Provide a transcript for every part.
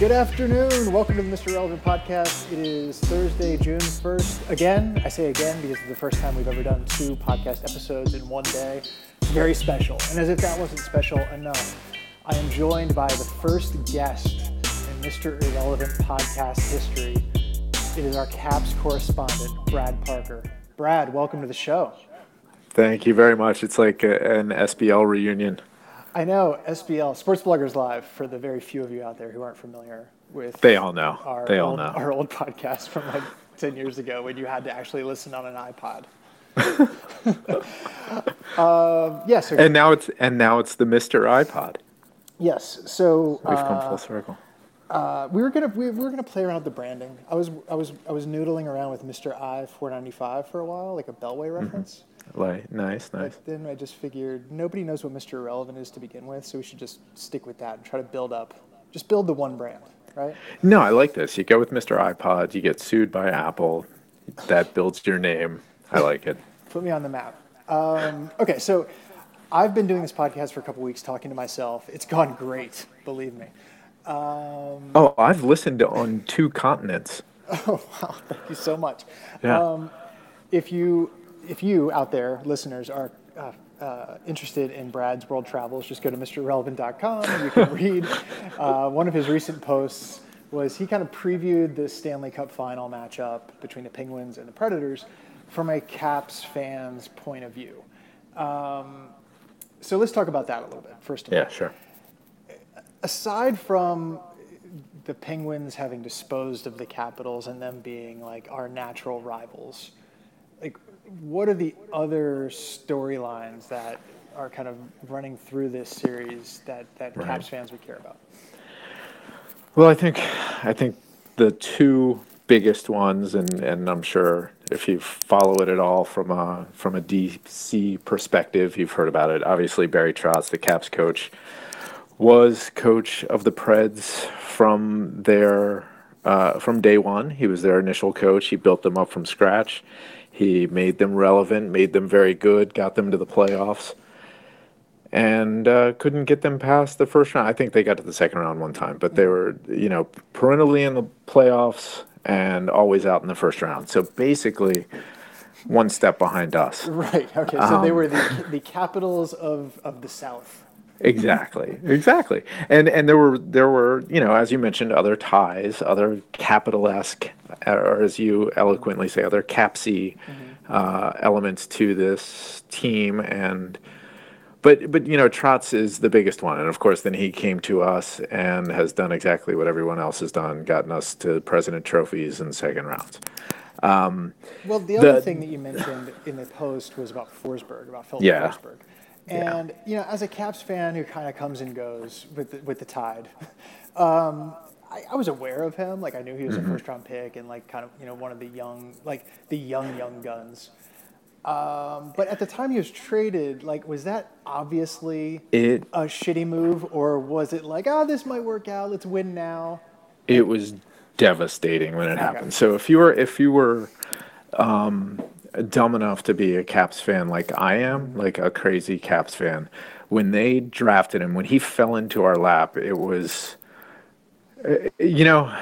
Good afternoon. Welcome to the Mr. Irrelevant podcast. It is Thursday, June 1st. Again, I say again because it's the first time we've ever done two podcast episodes in one day. Very special. And as if that wasn't special enough, I am joined by the first guest in Mr. Irrelevant podcast history. It is our Caps correspondent, Brad Parker. Brad, welcome to the show. Thank you very much. It's like a, an SBL reunion. I know SBL Sports Bloggers Live for the very few of you out there who aren't familiar with. They all know. Our they all old, know. Our old podcast from like ten years ago when you had to actually listen on an iPod. um, yes. And now it's and now it's the Mr. iPod. yes. So We've come uh, full circle. uh, we were gonna we, we were gonna play around with the branding. I was I was I was noodling around with Mr. I 495 for a while, like a Beltway reference. Like nice, nice. But then I just figured nobody knows what Mr. Irrelevant is to begin with, so we should just stick with that and try to build up, just build the one brand, right? No, I like this. You go with Mr. iPod. You get sued by Apple. That builds your name. I like it. Put me on the map. Um, okay, so I've been doing this podcast for a couple weeks, talking to myself. It's gone great, believe me. Um, Oh, I've listened on two continents. oh wow, thank you so much. Yeah. Um, if you if you out there listeners are uh, uh, interested in Brad's world travels, just go to MrIrrelevant.com. You can read uh, one of his recent posts. Was he kind of previewed the Stanley Cup final matchup between the Penguins and the Predators from a Caps fan's point of view? Um, so let's talk about that a little bit first of all Yeah, sure. aside from the Penguins having disposed of the Capitals and them being like our natural rivals, what are the other storylines that are kind of running through this series that that Right. Caps fans would care about? Well, I think I think the two biggest ones, and, and I'm sure if you follow it at all from a from a DC perspective, you've heard about it. Obviously, Barry Trotz, the Caps coach, was coach of the Preds from their uh, from day one. He was their initial coach. He built them up from scratch. He made them relevant, made them very good, got them to the playoffs and uh, couldn't get them past the first round. I think they got to the second round one time, but they were, you know, perennially in the playoffs and always out in the first round. So basically, one step behind us. Right. Okay. So they Um, were the the capitals of of the South. Exactly, exactly. And and there were there were you know as you mentioned other ties, other capital esque, or as you eloquently say, other capsy uh, elements to this team and. But but you know Trotz is the biggest one, and of course then he came to us and has done exactly what everyone else has done, gotten us to President trophies and second rounds. Well, the other The- thing that you mentioned in the post was about Forsberg, about Filip Yeah. Forsberg. And, you know, as a Caps fan who kind of comes and goes with the, with the tide, um, I, I was aware of him. Like, I knew he was Mm-hmm. a first round pick and, like, kind of, you know, one of the young, like, the young, young guns. Um, but at the time he was traded, like, was that obviously It a shitty move? Or was it like, oh, this might work out, let's win now? it was devastating when it happened. So if you were if you were um, dumb enough to be a Caps fan like I am, like a crazy Caps fan, when they drafted him, when he fell into our lap, it was uh, you know,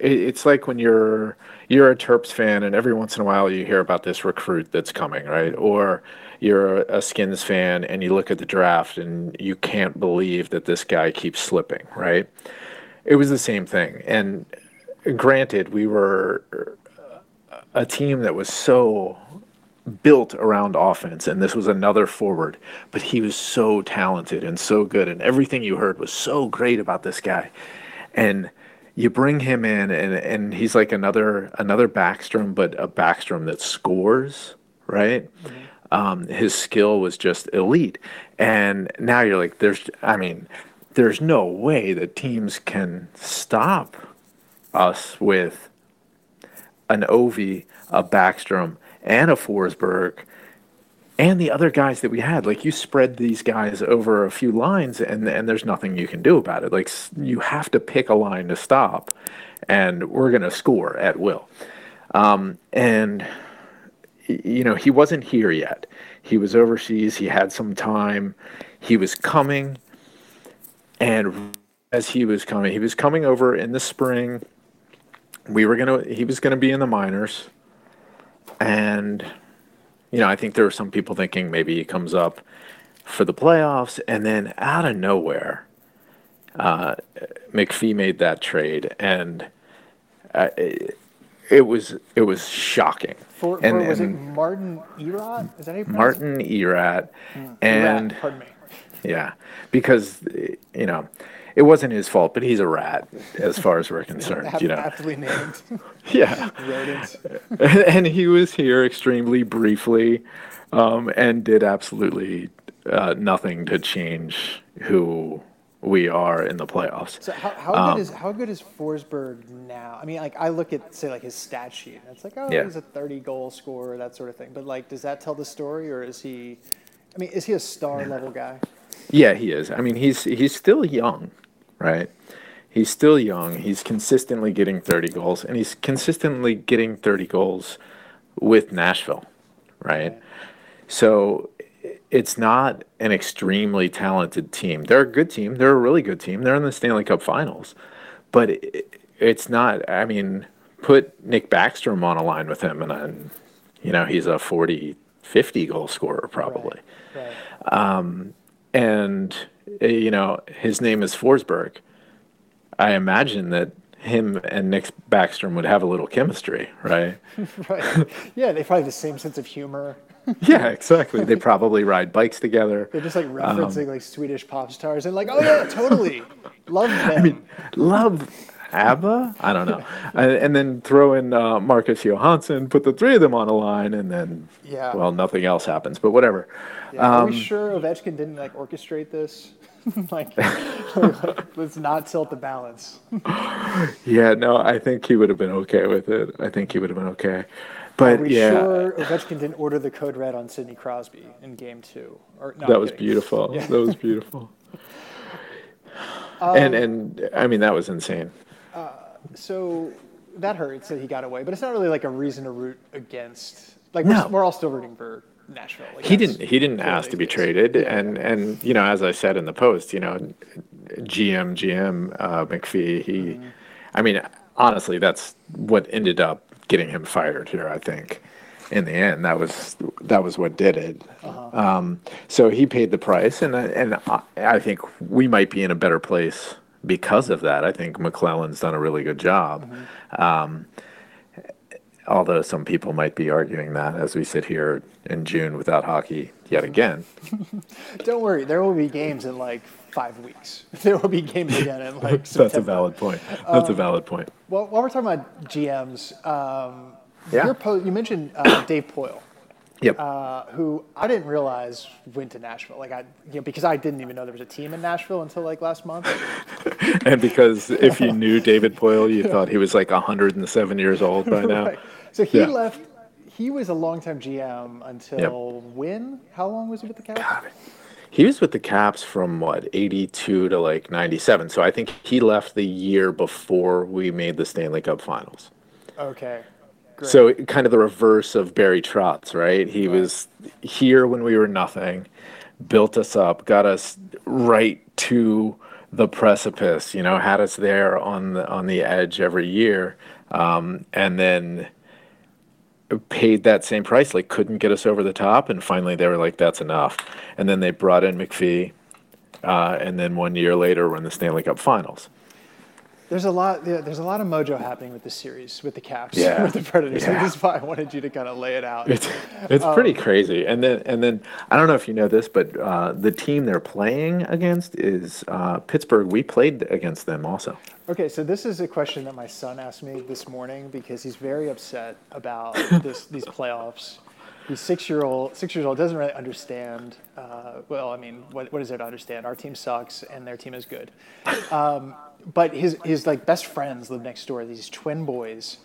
it, it's like when you're you're a Terps fan, and every once in a while you hear about this recruit that's coming, right? Or you're a Skins fan, and you look at the draft, and you can't believe that this guy keeps slipping, right? It was the same thing, and granted, we were a team that was so built around offense, and this was another forward, but he was so talented and so good, and everything you heard was so great about this guy. And you bring him in, and, and he's like another another Backstrom, but a Backstrom that scores, right? Um, his skill was just elite, and now you're like, there's, I mean, there's no way that teams can stop us with an Ovi, a Backstrom, and a Forsberg, and the other guys that we had. Like you spread these guys over a few lines, and and there's nothing you can do about it. Like you have to pick a line to stop, and we're gonna score at will. Um, and you know he wasn't here yet. He was overseas. He had some time. He was coming, and as he was coming. He was coming over in the spring. We were gonna. He was gonna be in the minors, and you know, I think there were some people thinking maybe he comes up for the playoffs, and then out of nowhere, uh, McPhee made that trade, and uh, it, it was it was shocking. For, and, for was and it Martin Erat? Is that how you? Martin Erat, Erat, and pardon me. yeah, because you know, it wasn't his fault, but he's a rat as far as we're concerned. You know, aptly named yeah. rodents. and he was here extremely briefly, um, and did absolutely uh, nothing to change who we are in the playoffs. So how, how Um, good is how good is Forsberg now? I mean, like I look at say like his stat sheet, and it's like oh Yeah. he's a thirty goal scorer that sort of thing. But like, does that tell the story, or is he? I mean, is he a star level guy? Yeah, he is. I mean, he's he's still young, right? He's still young. He's consistently getting 30 goals, and he's consistently getting 30 goals with Nashville, right? So it's not an extremely talented team. They're a good team. They're a really good team. They're in the Stanley Cup Finals, but i it's not. I mean, put Nick Backstrom on a line with him, and then, you know, he's a 40, 50 goal scorer probably Right. Um, and uh, you know his name is Forsberg. I imagine that him and Nick Backstrom would have a little chemistry, right? right. Yeah, they probably have the same sense of humor. yeah, exactly. They probably ride bikes together. They're just like Um, referencing like Swedish pop stars and like, oh yeah, totally, love them. I mean, love ABBA? I don't know. and, then throw in uh, Marcus Johansson, put the three of them on a line, and then Yeah. well, nothing else happens. But whatever. Yeah, Are Um, we sure Ovechkin didn't like orchestrate this? like, let's not tilt the balance. Yeah, no, I think he would have been okay with it. I think he would have been okay. Are But we yeah, sure Ovechkin didn't order the code red on Sidney Crosby in Game Two? Or no, that I'm was beautiful. That was beautiful. Um, and and I mean that was insane. So that hurts that he got away, but it's not really like a reason to root against. Like No. we're, we're all still rooting for Nashville. Like, He didn't he didn't ask to be traded Yeah. and and you know as I said in the post, you know, GM GM uh, McPhee, he Mm-hmm. I mean honestly that's what ended up getting him fired here, I think. In the end, that was that was what did it. Uh-huh. Um, so he paid the price, and and I, I think we might be in a better place because of that. I think MacLellan's done a really good job. Mm-hmm. Um, although some people might be arguing that as we sit here in June without hockey yet again. Don't worry, there will be games in like five weeks. There will be games again in like September. That's a valid point. Um, That's a valid point. Well, while we're talking about GMs, um, Yeah. po- you mentioned uh, Dave Poile, Yep. uh, who I didn't realize went to Nashville. Like I, you know, because I didn't even know there was a team in Nashville until like last month. and because if you knew David Poile, you thought he was like 107 years old by now. Right. So he Yeah. left. He was a longtime GM until when? How long was he with the Caps? He was with the Caps from what 82 to like 97. So I think he left the year before we made the Stanley Cup Finals. Okay. Great. So kind of the reverse of Barry Trotz, right? He Right. was here when we were nothing, built us up, got us right to the precipice. You know, had us there on the on the edge every year, um, and then paid that same price. Like couldn't get us over the top, and finally they were like, "That's enough." And then they brought in McPhee, uh, and then one year later, we're in the Stanley Cup Finals. There's a lot. Yeah, there's a lot of mojo happening with the series, with the Caps, Yeah. with the Predators. Yeah. This is why I wanted you to kind of lay it out. It's it's pretty crazy. And then and then I don't know if you know this, but uh, the team they're playing against is uh, Pittsburgh. We played against them also. Okay, so this is a question that my son asked me this morning because he's very upset about this, these playoffs. He's six year old, six years old, doesn't really understand. Uh, well, I mean, what, what is there to understand? Our team sucks, and their team is good. Um, but his his like best friends live next door. These twin boys,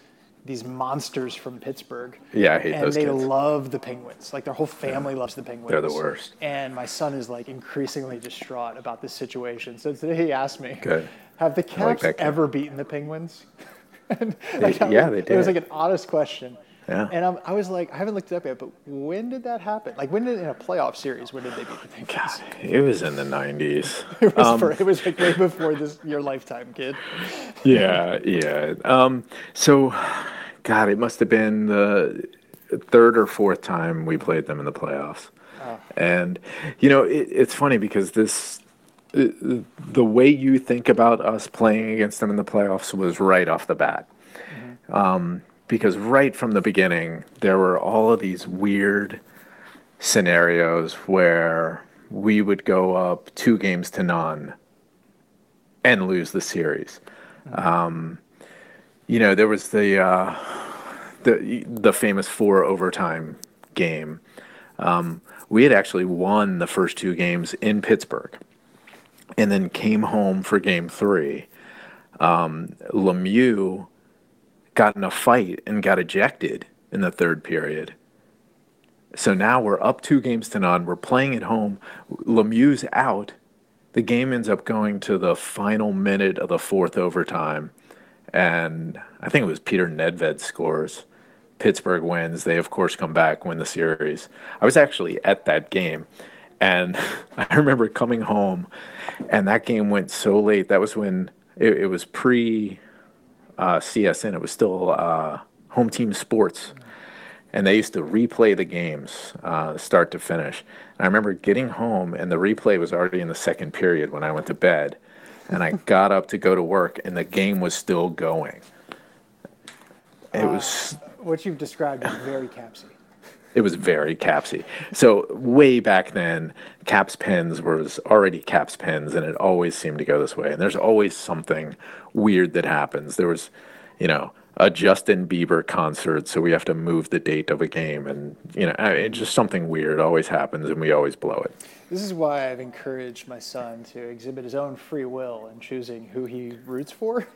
these monsters from Pittsburgh. Yeah, I hate and those they kids. love the Penguins. Like their whole family loves the Penguins. They're the worst. And my son is like increasingly distraught about this situation. So today he asked me, Good. "Have the like Caps kid. ever beaten the Penguins?" and like, yeah, was- they did. It was like an honest question. Yeah. And I'm, I was like, I haven't looked it up yet, but when did that happen? Like, when did in a playoff series? When did they beat the Penguins? God, it was in the 90s. It was, Um, for, it was like way before this your lifetime, kid. yeah, yeah. Um, so, God, it must have been the third or fourth time we played them in the playoffs. And, you know, it, it's funny because this, the way you think about us playing against them in the playoffs was right off the bat. Um, because right from the beginning, there were all of these weird scenarios where we would go up two games to none and lose the series. Um, you know, there was the uh, the the famous four overtime game. Um, we had actually won the first two games in Pittsburgh, and then came home for Game Three. Um, Lemieux got in a fight and got ejected in the third period. So now we're up two games to none. We're playing at home. Lemieux's out. The game ends up going to the final minute of the fourth overtime. And I think it was Peter Nedved scores. Pittsburgh wins. They, of course, come back, win the series. I was actually at that game. And I remember coming home, and that game went so late. That was when it, it was pre uh, CSN. It was still uh, home team sports. And they used to replay the games uh, start to finish. And I remember getting home, and the replay was already in the second period when I went to bed. And I got up to go to work, and the game was still going. It was What you've described is very capsy. It was very capsy. So way back then, Caps pens was already Caps pens, and it always seemed to go this way. And there's always something weird that happens. There was, you know, a Justin Bieber concert, so we have to move the date of a game, and you know, it's just something weird always happens, and we always blow it. This is why I've encouraged my son to exhibit his own free will in choosing who he roots for.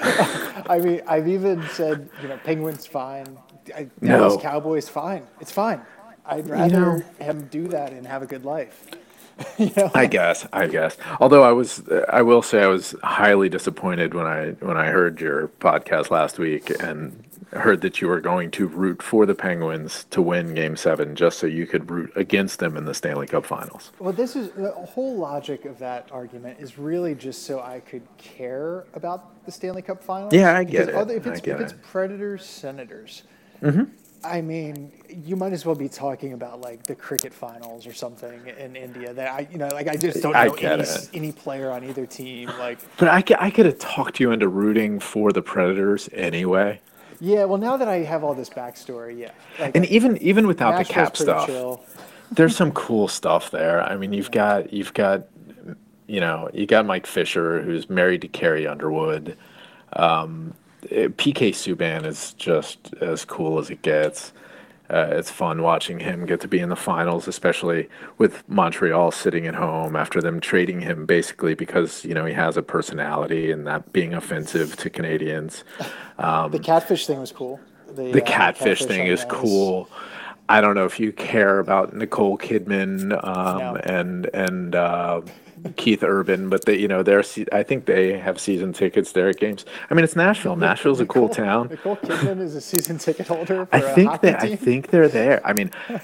I mean, I've even said, you know, Penguins fine, I, Dallas No. Cowboys fine. It's fine. I'd rather know- him do that and have a good life. you know, I guess, I guess. Although I was, I will say, I was highly disappointed when I when I heard your podcast last week and heard that you were going to root for the Penguins to win Game Seven, just so you could root against them in the Stanley Cup Finals. Well, this is the whole logic of that argument is really just so I could care about the Stanley Cup Finals. Yeah, I get Because it. Other, if it's, if it's it. Predators, Senators, I mean, you might as well be talking about like the cricket finals or something in India. That I, you know, like I just don't know any, any player on either team. Like, But I could, I could have talked you into rooting for the Predators anyway. yeah, well, now that I have all this backstory, yeah, like And even even without the cap stuff, there's some cool stuff there. I mean, you've got you've got you know you got Mike Fisher who's married to Carrie Underwood. Um, PK Subban is just as cool as it gets. Uh, it's fun watching him get to be in the finals, especially with Montreal sitting at home after them trading him basically because you know he has a personality and that being offensive to Canadians. the catfish thing was cool. The uh, catfish thing is cool. I don't know if you care about Nicole Kidman um, No. and and uh, Keith Urban, but they, you know, they're I think they have season tickets there at games. I mean, it's Nashville. Nashville's a cool Nicole- town. Nicole Kidman is a season ticket holder for I a think that I think they're there. I mean,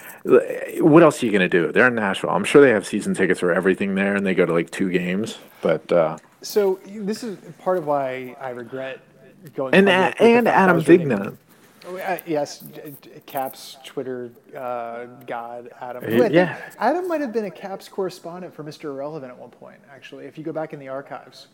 what else are you gonna do? They're in Nashville. I'm sure they have season tickets for everything there, and they go to like two games. But uh, So this is part of why I regret going. and and fact that I Adam Vingan. Uh, yes, Caps Twitter uh, god Adam. Uh, Who I think- yeah. Adam might have been a Caps correspondent for Mr. Irrelevant at one point. Actually, if you go back in the archives.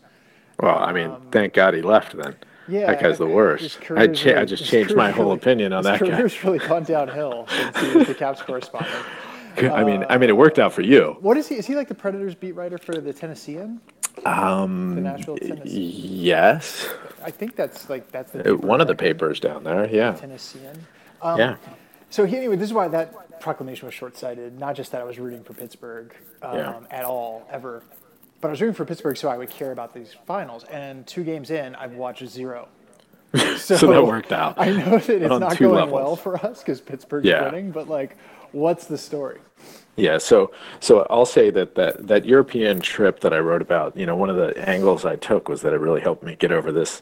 Well, I mean, thank God he left then. Um, Yeah, that guy's the worst. I, career's cha- I just changed my whole really- opinion on that his guy. career's really gone downhill since he was the Caps correspondent. I mean, I mean, it worked out for you. What is he? Is he like the Predators beat writer for the Tennessean? Um, the Nashville Tennessee. Yes, I think that's like that's the Uh, paper one of the papers down there. Yeah, Tennessean. yeah. So he, anyway, this is why that proclamation was short-sighted. Not just that I was rooting for Pittsburgh um, Yeah. at all, ever, but I was rooting for Pittsburgh so I would care about these finals. And two games in, I've watched zero. So, So that worked out I know that it's not going levels. well for us because Pittsburgh's Yeah. winning. But like, what's the story? Yeah, so so I'll say that, that that European trip that I wrote about, you know, one of the angles I took was that it really helped me get over this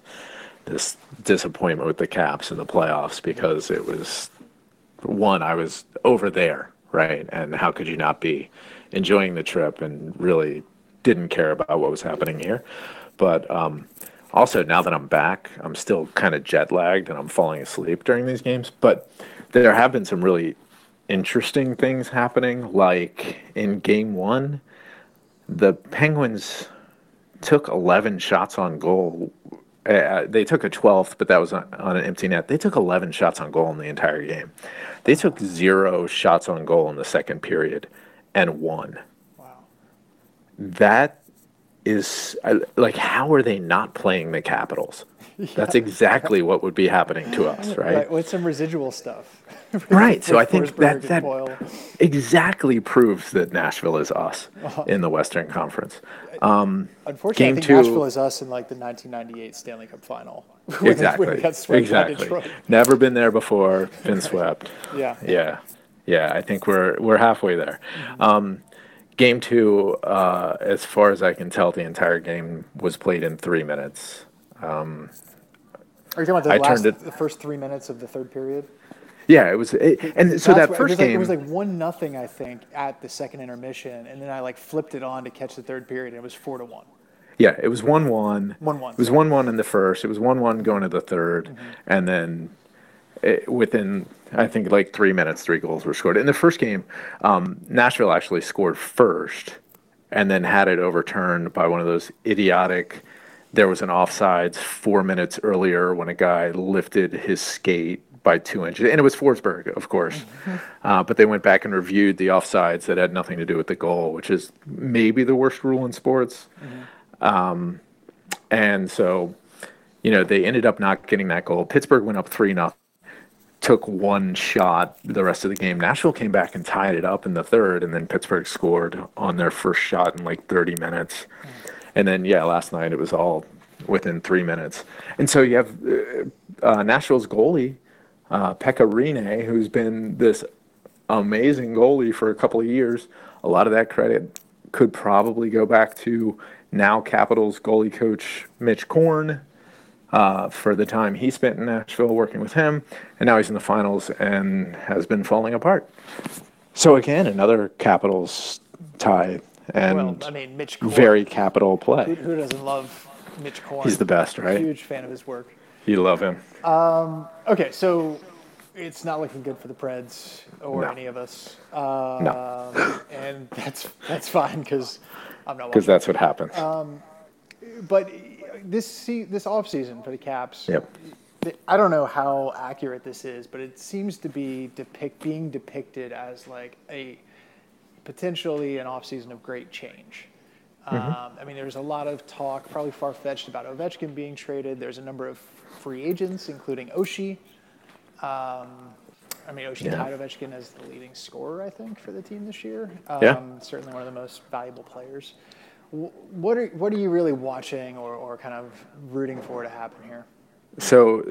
this disappointment with the Caps in the playoffs because it was one, I was over there, right? And how could you not be enjoying the trip and really didn't care about what was happening here? But um, also, now that I'm back, I'm still kind of jet lagged and I'm falling asleep during these games. But there have been some really interesting things happening. Like in game one, the Penguins took 11 shots on goal. Uh, they took a 12th, but that was on, on, an empty net. They took 11 shots on goal in the entire game. They took zero shots on goal in the second period and won. Wow. That is like, how are they not playing the Capitals? Yeah. That's exactly what would be happening to us, right? right with some residual stuff. right. So I think that that exactly proves that Nashville is us uh-huh. in the Western Conference. Um, Unfortunately, I think two, Nashville is us in like the 1998 Stanley Cup Final. exactly. exactly. Never been there before. Been swept. yeah. Yeah. Yeah. I think we're we're halfway there. Mm-hmm. Um, game two, uh, as far as I can tell, the entire game was played in three minutes. Um, Are you talking about the, last, it, the first three minutes of the third period? Yeah, it was, it, and so that first game, it was like one nothing, I think, at the second intermission, and then I like flipped it on to catch the third period, and it was four to one. Yeah, it was one one. One one. It was one one in the first. It was one one going to the 3rd mm-hmm. and then it, within I think like three minutes, three goals were scored. In the first game, um, Nashville actually scored first, and then had it overturned by one of those idiotic. There was an offsides four minutes earlier when a guy lifted his skate by two inches, and it was Forsberg, of course. Mm-hmm. Uh, but they went back and reviewed the offsides that had nothing to do with the goal, which is maybe the worst rule in sports. Mm-hmm. Um, and so, you know, they ended up not getting that goal. Pittsburgh went up three nothing. Took one shot the rest of the game. Nashville came back and tied it up in the third, and then Pittsburgh scored on their first shot in like 30 minutes. Mm-hmm. And then, yeah, last night it was all within three minutes. And so you have uh, uh, Nashville's goalie uh, Pekka Rinne, who's been this amazing goalie for a couple of years. A lot of that credit could probably go back to now Capitals goalie coach Mitch Korn for the time he spent in Nashville working with him, and now he's in the finals and has been falling apart. So again, another Capitals tie and well, I mean, Mitch Korn, very capital play. Who, who, doesn't love Mitch Korn? He's the best, right? Huge fan of his work. You love him. Um, okay, so it's not looking good for the Preds or no. any of us. Um, no. and that's that's fine because I'm not. Because that's what happens. Um, but this see, this off season for the Caps. Yep. I don't know how accurate this is, but it seems to be depict being depicted as like a potentially an off season of great change. Mm-hmm. Um, I mean, there's a lot of talk, probably far fetched, about Ovechkin being traded. There's a number of free agents, including Oshie. Um, I mean, Oshie yeah. tied Ovechkin as the leading scorer, I think, for the team this year. Um, yeah. Certainly one of the most valuable players. What are, what are you really watching or, or kind of rooting for to happen here? So,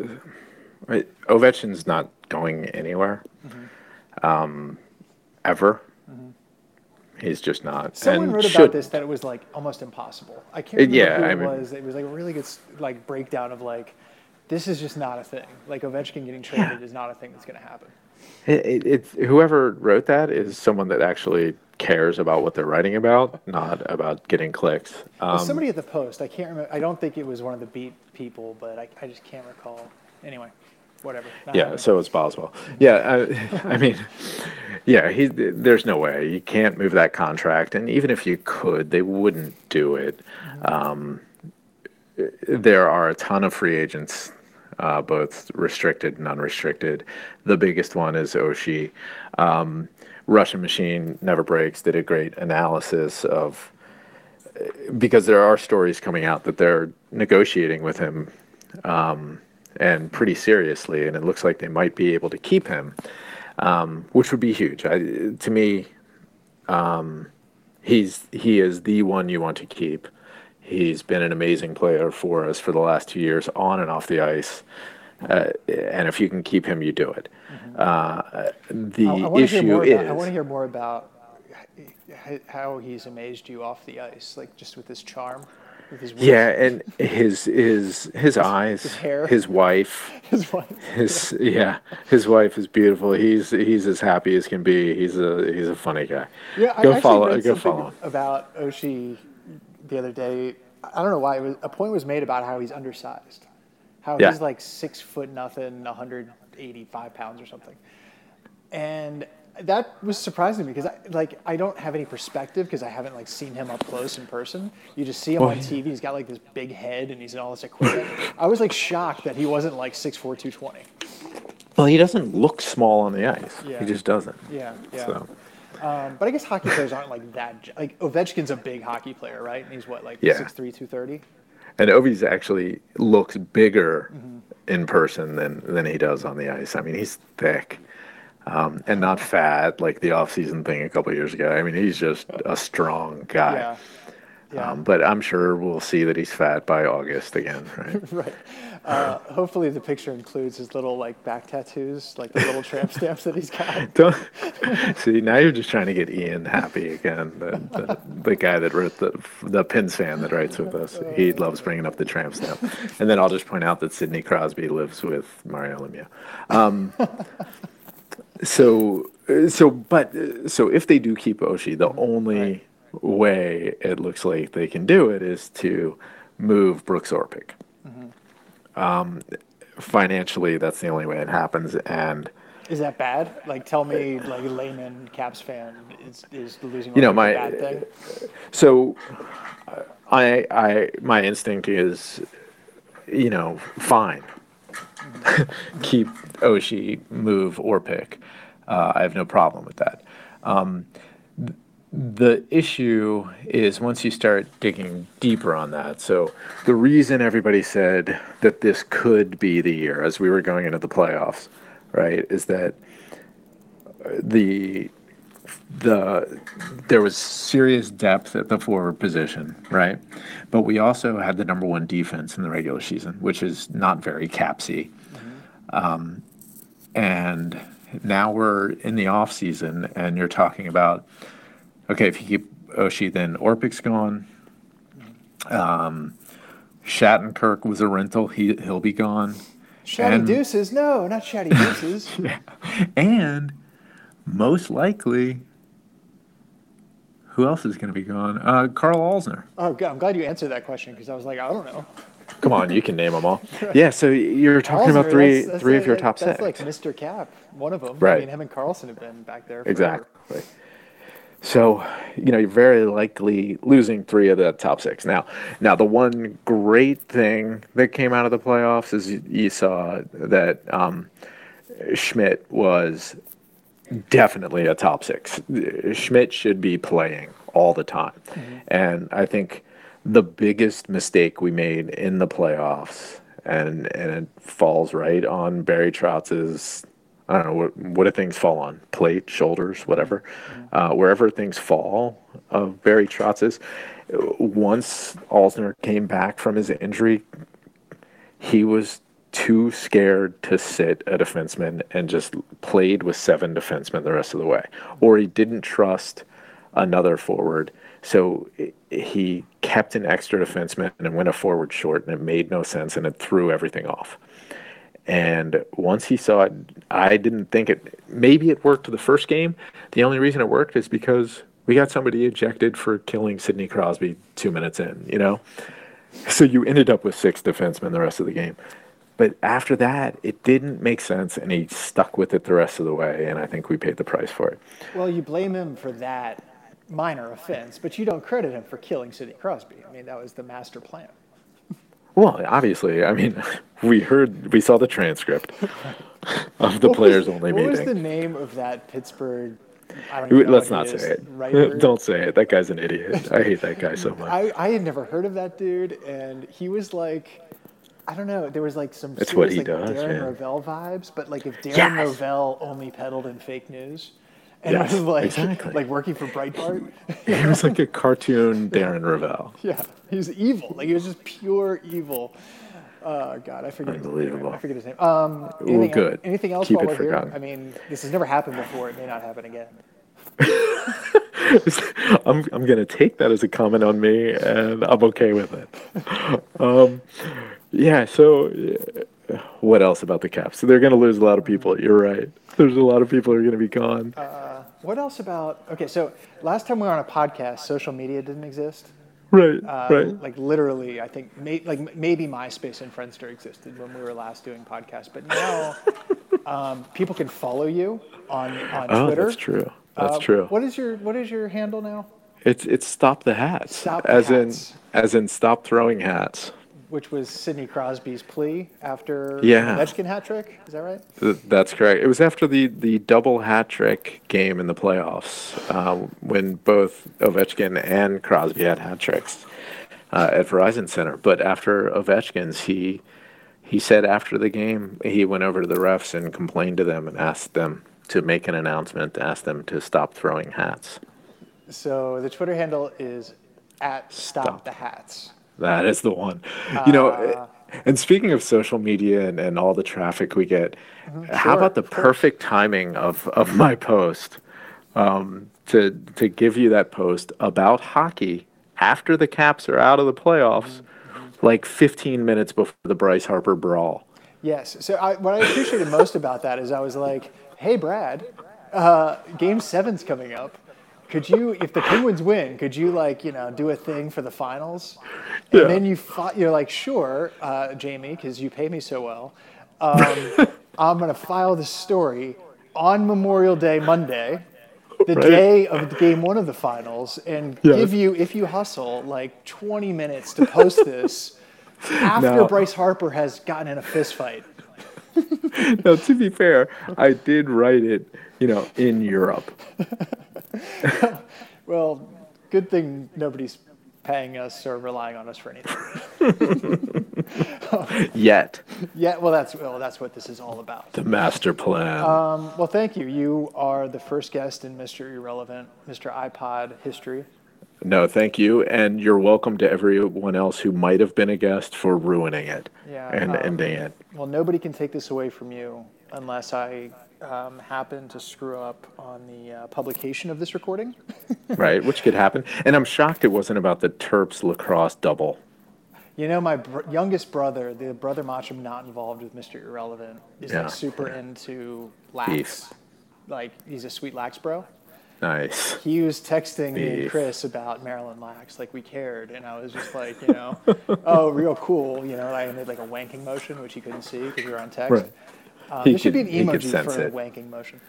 right, Ovechkin's not going anywhere mm-hmm. um, ever. Mm-hmm. He's just not. Someone and wrote should, about this that it was like almost impossible. I can't remember yeah, who it I mean, was. It was like a really good like breakdown of like this is just not a thing. Like Ovechkin getting traded yeah. is not a thing that's going to happen. It, it, it's whoever wrote that is someone that actually cares about what they're writing about, not about getting clicks. Um, somebody at the Post, I can't remember. I don't think it was one of the beat people, but I, I just can't recall. Anyway, whatever. Yeah, so it's Boswell. Yeah, I, I mean, yeah, he. There's no way you can't move that contract, and even if you could, they wouldn't do it. Um, there are a ton of free agents uh, both restricted and unrestricted. The biggest one is Oshie. Um, Russian Machine Never Breaks did a great analysis of because there are stories coming out that they're negotiating with him um, and pretty seriously, and it looks like they might be able to keep him, um, which would be huge. I, to me, um, he's he is the one you want to keep. He's been an amazing player for us for the last two years, on and off the ice. Uh, and if you can keep him, you do it. Mm-hmm. Uh, the I, I issue is. About, I want to hear more about how he's amazed you off the ice, like just with his charm. Yeah, and his his his eyes, his hair. his wife, his wife. his yeah, his wife is beautiful. He's he's as happy as can be. He's a he's a funny guy. Yeah, go actually follow read go follow about Oshie the other day. I don't know why. It was, a point was made about how he's undersized, how Yeah. he's like six foot nothing, 185 pounds or something, and that was surprising because I, like I don't have any perspective because I haven't like seen him up close in person. You just see him Well, on TV. He's got like this big head and he's in all this equipment. I was like shocked that he wasn't like 6'4", 220. Well, he doesn't look small on the ice. Yeah. He just doesn't. Yeah, yeah. So Um, but I guess hockey players aren't like that. Like Ovechkin's a big hockey player, right? And he's what, like Yeah. 6'3", 230? and Ovi's actually looks bigger Mm-hmm. in person than than he does on the ice. I mean, he's thick. Um, and not fat like the off-season thing a couple years ago. I mean, he's just a strong guy. Yeah. Yeah. Um, but I'm sure we'll see that he's fat by August again, right? right. Uh, hopefully the picture includes his little like back tattoos, like the little tramp stamps that he's got. Don't see now. You're just trying to get Ian happy again. The, the, the guy that wrote the the Pins fan that writes with us. He loves bringing up the tramp stamp. And then I'll just point out that Sidney Crosby lives with Mario Lemieux. Um, so so but uh, so if they do keep Oshie, the only Right. way it looks like they can do it is to move Brooks Orpik. Um, financially, that's the only way it happens, and. Is that bad? Like, tell me, like layman Caps fan, is is losing You know, my- a bad thing? So, uh, I, I, my instinct is, you know, fine. Keep Oshie, move Orpik. Uh, I have no problem with that. Um, th- the issue is once you start digging deeper on that. So, the reason everybody said that this could be the year as we were going into the playoffs, right, is that uh, the the there was serious depth at the forward position, right? But we also had the number one defense in the regular season, which is not very capsy. Um, and now we're in the off season, and you're talking about okay, if you keep Oshie, then Orpik's gone. Um, Shattenkirk was a rental; he he'll be gone. Shatty and- deuces? No, not shatty deuces. yeah. And most likely, who else is going to be gone? Uh, Karl Alzner. oh, I'm glad you answered that question because I was like, I don't know. Come on, you can name them all. Yeah, so you're talking about three that's- that's three of your top That's six. like Mr. Cap, one of them. I Right. mean, him and Carlson have been back there. Forever. Exactly. So, you know, you're very likely losing three of the top six. Now, now the one great thing that came out of the playoffs is you, you saw that um, Schmidt was definitely a top six. Schmidt should be playing all the time, and I think the biggest mistake we made in the playoffs, and and it falls right on Barry Trotz's. I don't know what what do things fall on plate, shoulders, whatever, uh, wherever things fall of Barry Trotz's. Once Alzner came back from his injury, he was too scared to sit a defenseman and just played with seven defensemen the rest of the way. Or he didn't trust another forward. So he kept an extra defenseman and went a forward short, and it made no sense, and it threw everything off. And once he saw it, I didn't think it. Maybe it worked the first game. The only reason it worked is because we got somebody ejected for killing Sidney Crosby two minutes in. You know, so you ended up with six defensemen the rest of the game. But after that, it didn't make sense, and he stuck with it the rest of the way. And I think we paid the price for it. Well, you blame him for that minor offense, but you don't credit him for killing Sidney Crosby. I mean, that was the master plan. Well, obviously, I mean, we heard, we saw the transcript of the What was- players only meeting. What was the name of that Pittsburgh? I don't know Let's not say it. writer? Don't say it. That guy's an idiot. I hate that guy so much. I, I had never heard of that dude, and he was like, I don't know. There was like some It's what he like, does, Darren yeah. Rovell vibes, but like if Darren Yes. Rovell only peddled in fake news, and Yes, was like exactly. like working for Breitbart. he was like a cartoon Darren Rovell. yeah, he was evil. Like he was just pure evil. Oh God, I forget. his- Unbelievable. I forget his name. Um, Well, good. Anything else Keep while it we're forgotten. here? I mean, this has never happened before. It may not happen again. I'm I'm gonna take that as a comment on me, and I'm okay with it. Um, yeah. So, uh, what else about the Caps? So they're gonna lose a lot of people. You're right. There's a lot of people who are gonna be gone. What else about? Okay, so last time we were on a podcast, social media didn't exist. right. Uh, right. Like literally, I think may, like maybe MySpace and Friendster existed when we were last doing podcasts, but now um, people can follow you on on Oh, Twitter. that's true. That's Uh, true. What is your what is your handle now? It's it's stop the hats. Stop the as hats. in as in stop throwing hats. Which was Sidney Crosby's plea after Yeah. the Ovechkin hat trick? Is that right? That's correct. It was after the, the double hat trick game in the playoffs uh, when both Ovechkin and Crosby had hat tricks uh, at Verizon Center. But after Ovechkin's, he he said after the game he went over to the refs and complained to them and asked them to make an announcement, asked them to stop throwing hats. So the Twitter handle is at Stop, Stop. the Hats. That is the one. You know, Uh, and speaking of social media and, and all the traffic we get, how Mm-hmm. Sure, about the perfect timing of, of my post um, to to give you that post about hockey after the Caps are out of the playoffs, Mm-hmm. like 15 minutes before the Bryce Harper brawl. Yes. So I, what I appreciated most about that is I was like, "Hey, Brad, uh, Game Seven's coming up. Could you, if the Penguins win, could you like you know do a thing for the finals?" And Yeah. then you fi- you're like, "Sure, uh, Jamie, because you pay me so well. Um, I'm gonna file this story on Memorial Day, Monday." The Right. day of game one of the finals, and Yes. give you, if you hustle, like 20 minutes to post this after Bryce Harper has gotten in a fist fight. now, to be fair, I did write it, you know, in Europe. Well, good thing nobody's paying us or relying on us for anything. Yet, yeah, well, that's well, that's what this is all about. the master plan. Um, well, thank you. You are the first guest in Mr. Irrelevant, Mr. iPod history. No, thank you, and you're welcome to everyone else who might have been a guest for ruining it Yeah, and um, ending it. Well, nobody can take this away from you unless I um, happen to screw up on the uh, publication of this recording. right? Which could happen. And I'm shocked it wasn't about the Terps lacrosse double. You know, my br- youngest brother, the brother Macham not involved with Mr. Irrelevant, is Yeah, like super into lax. Beef. Like he's a sweet lax bro. Nice. He was texting me and Chris about Maryland lax, like we cared, and I was just like, you know, oh, real cool. You know, I made like a wanking motion, which he couldn't see because we were on text. Right. Uh, He there should could- be an emoji sense for a it. wanking motion.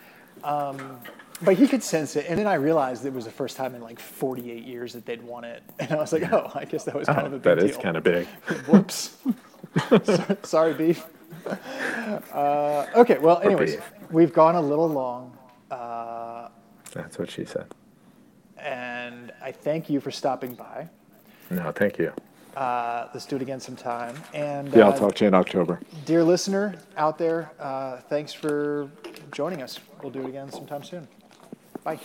Um, but he could sense it, and then I realized it was the first time in like 48 years that they'd won it, and I was like, oh, I guess that was kind of a Oh, big that deal. is kind of big. Whoops. sorry, sorry, beef. Uh, okay, well, anyways, we've gone a little long, uh, That's what she said. and I thank you for stopping by. No, thank you. Uh, let's do it again sometime. And Yeah, I'll uh, talk to you in October. dear listener out there, uh, thanks for joining us. We'll do it again sometime soon. Bye.